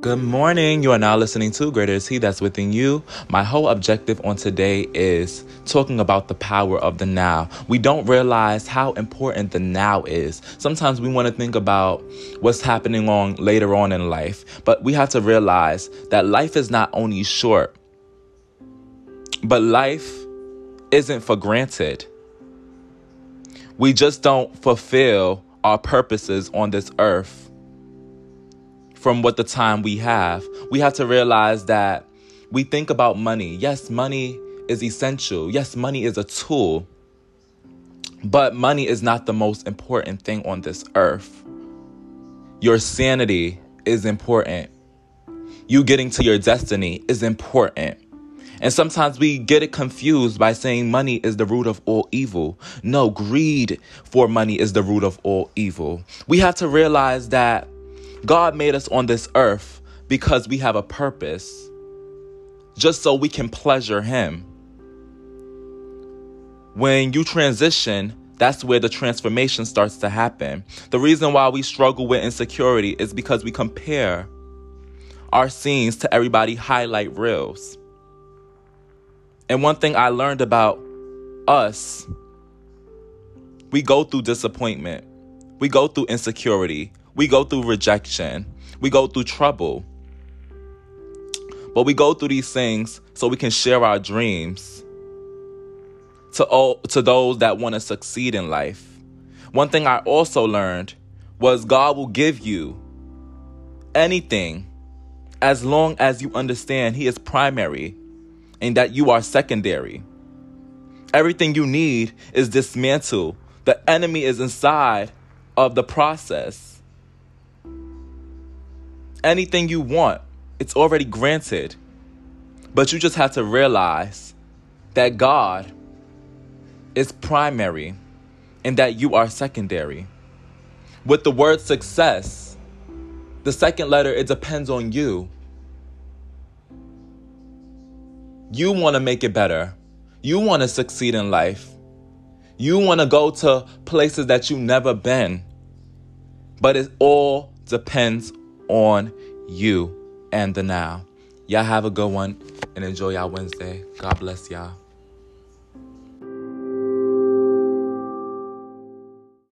Good morning. You are now listening to Greater is He That's Within You. My whole objective on today is talking about the power of the now. We don't realize how important the now is. Sometimes we want to think about what's happening on later on in life, but we have to realize that life is not only short, but life isn't for granted. We just don't fulfill our purposes on this earth from what the time we have. We have to realize that we think about money. Yes, money is essential. Yes, money is a tool. But money is not the most important thing on this earth. Your sanity is important. You getting to your destiny is important. And sometimes we get it confused by saying money is the root of all evil. No, greed for money is the root of all evil. We have to realize that God made us on this earth because we have a purpose, just so we can pleasure Him. When you transition, that's where the transformation starts to happen. The reason why we struggle with insecurity is because we compare our scenes to everybody highlight reels. And one thing I learned about us, we go through disappointment. We go through insecurity. We go through rejection. We go through trouble. But we go through these things so we can share our dreams to all, to those that want to succeed in life. One thing I also learned was God will give you anything as long as you understand He is primary and that you are secondary. Everything you need is dismantled. The enemy is inside of the process anything you want, it's already granted. But you just have to realize that God is primary and that you are secondary. With the word success, the second letter, it depends on you. You want to make it better. You want to succeed in life. You want to go to places that you've never been. But it all depends on you and the now. Y'all have a good one and enjoy y'all Wednesday. God bless y'all.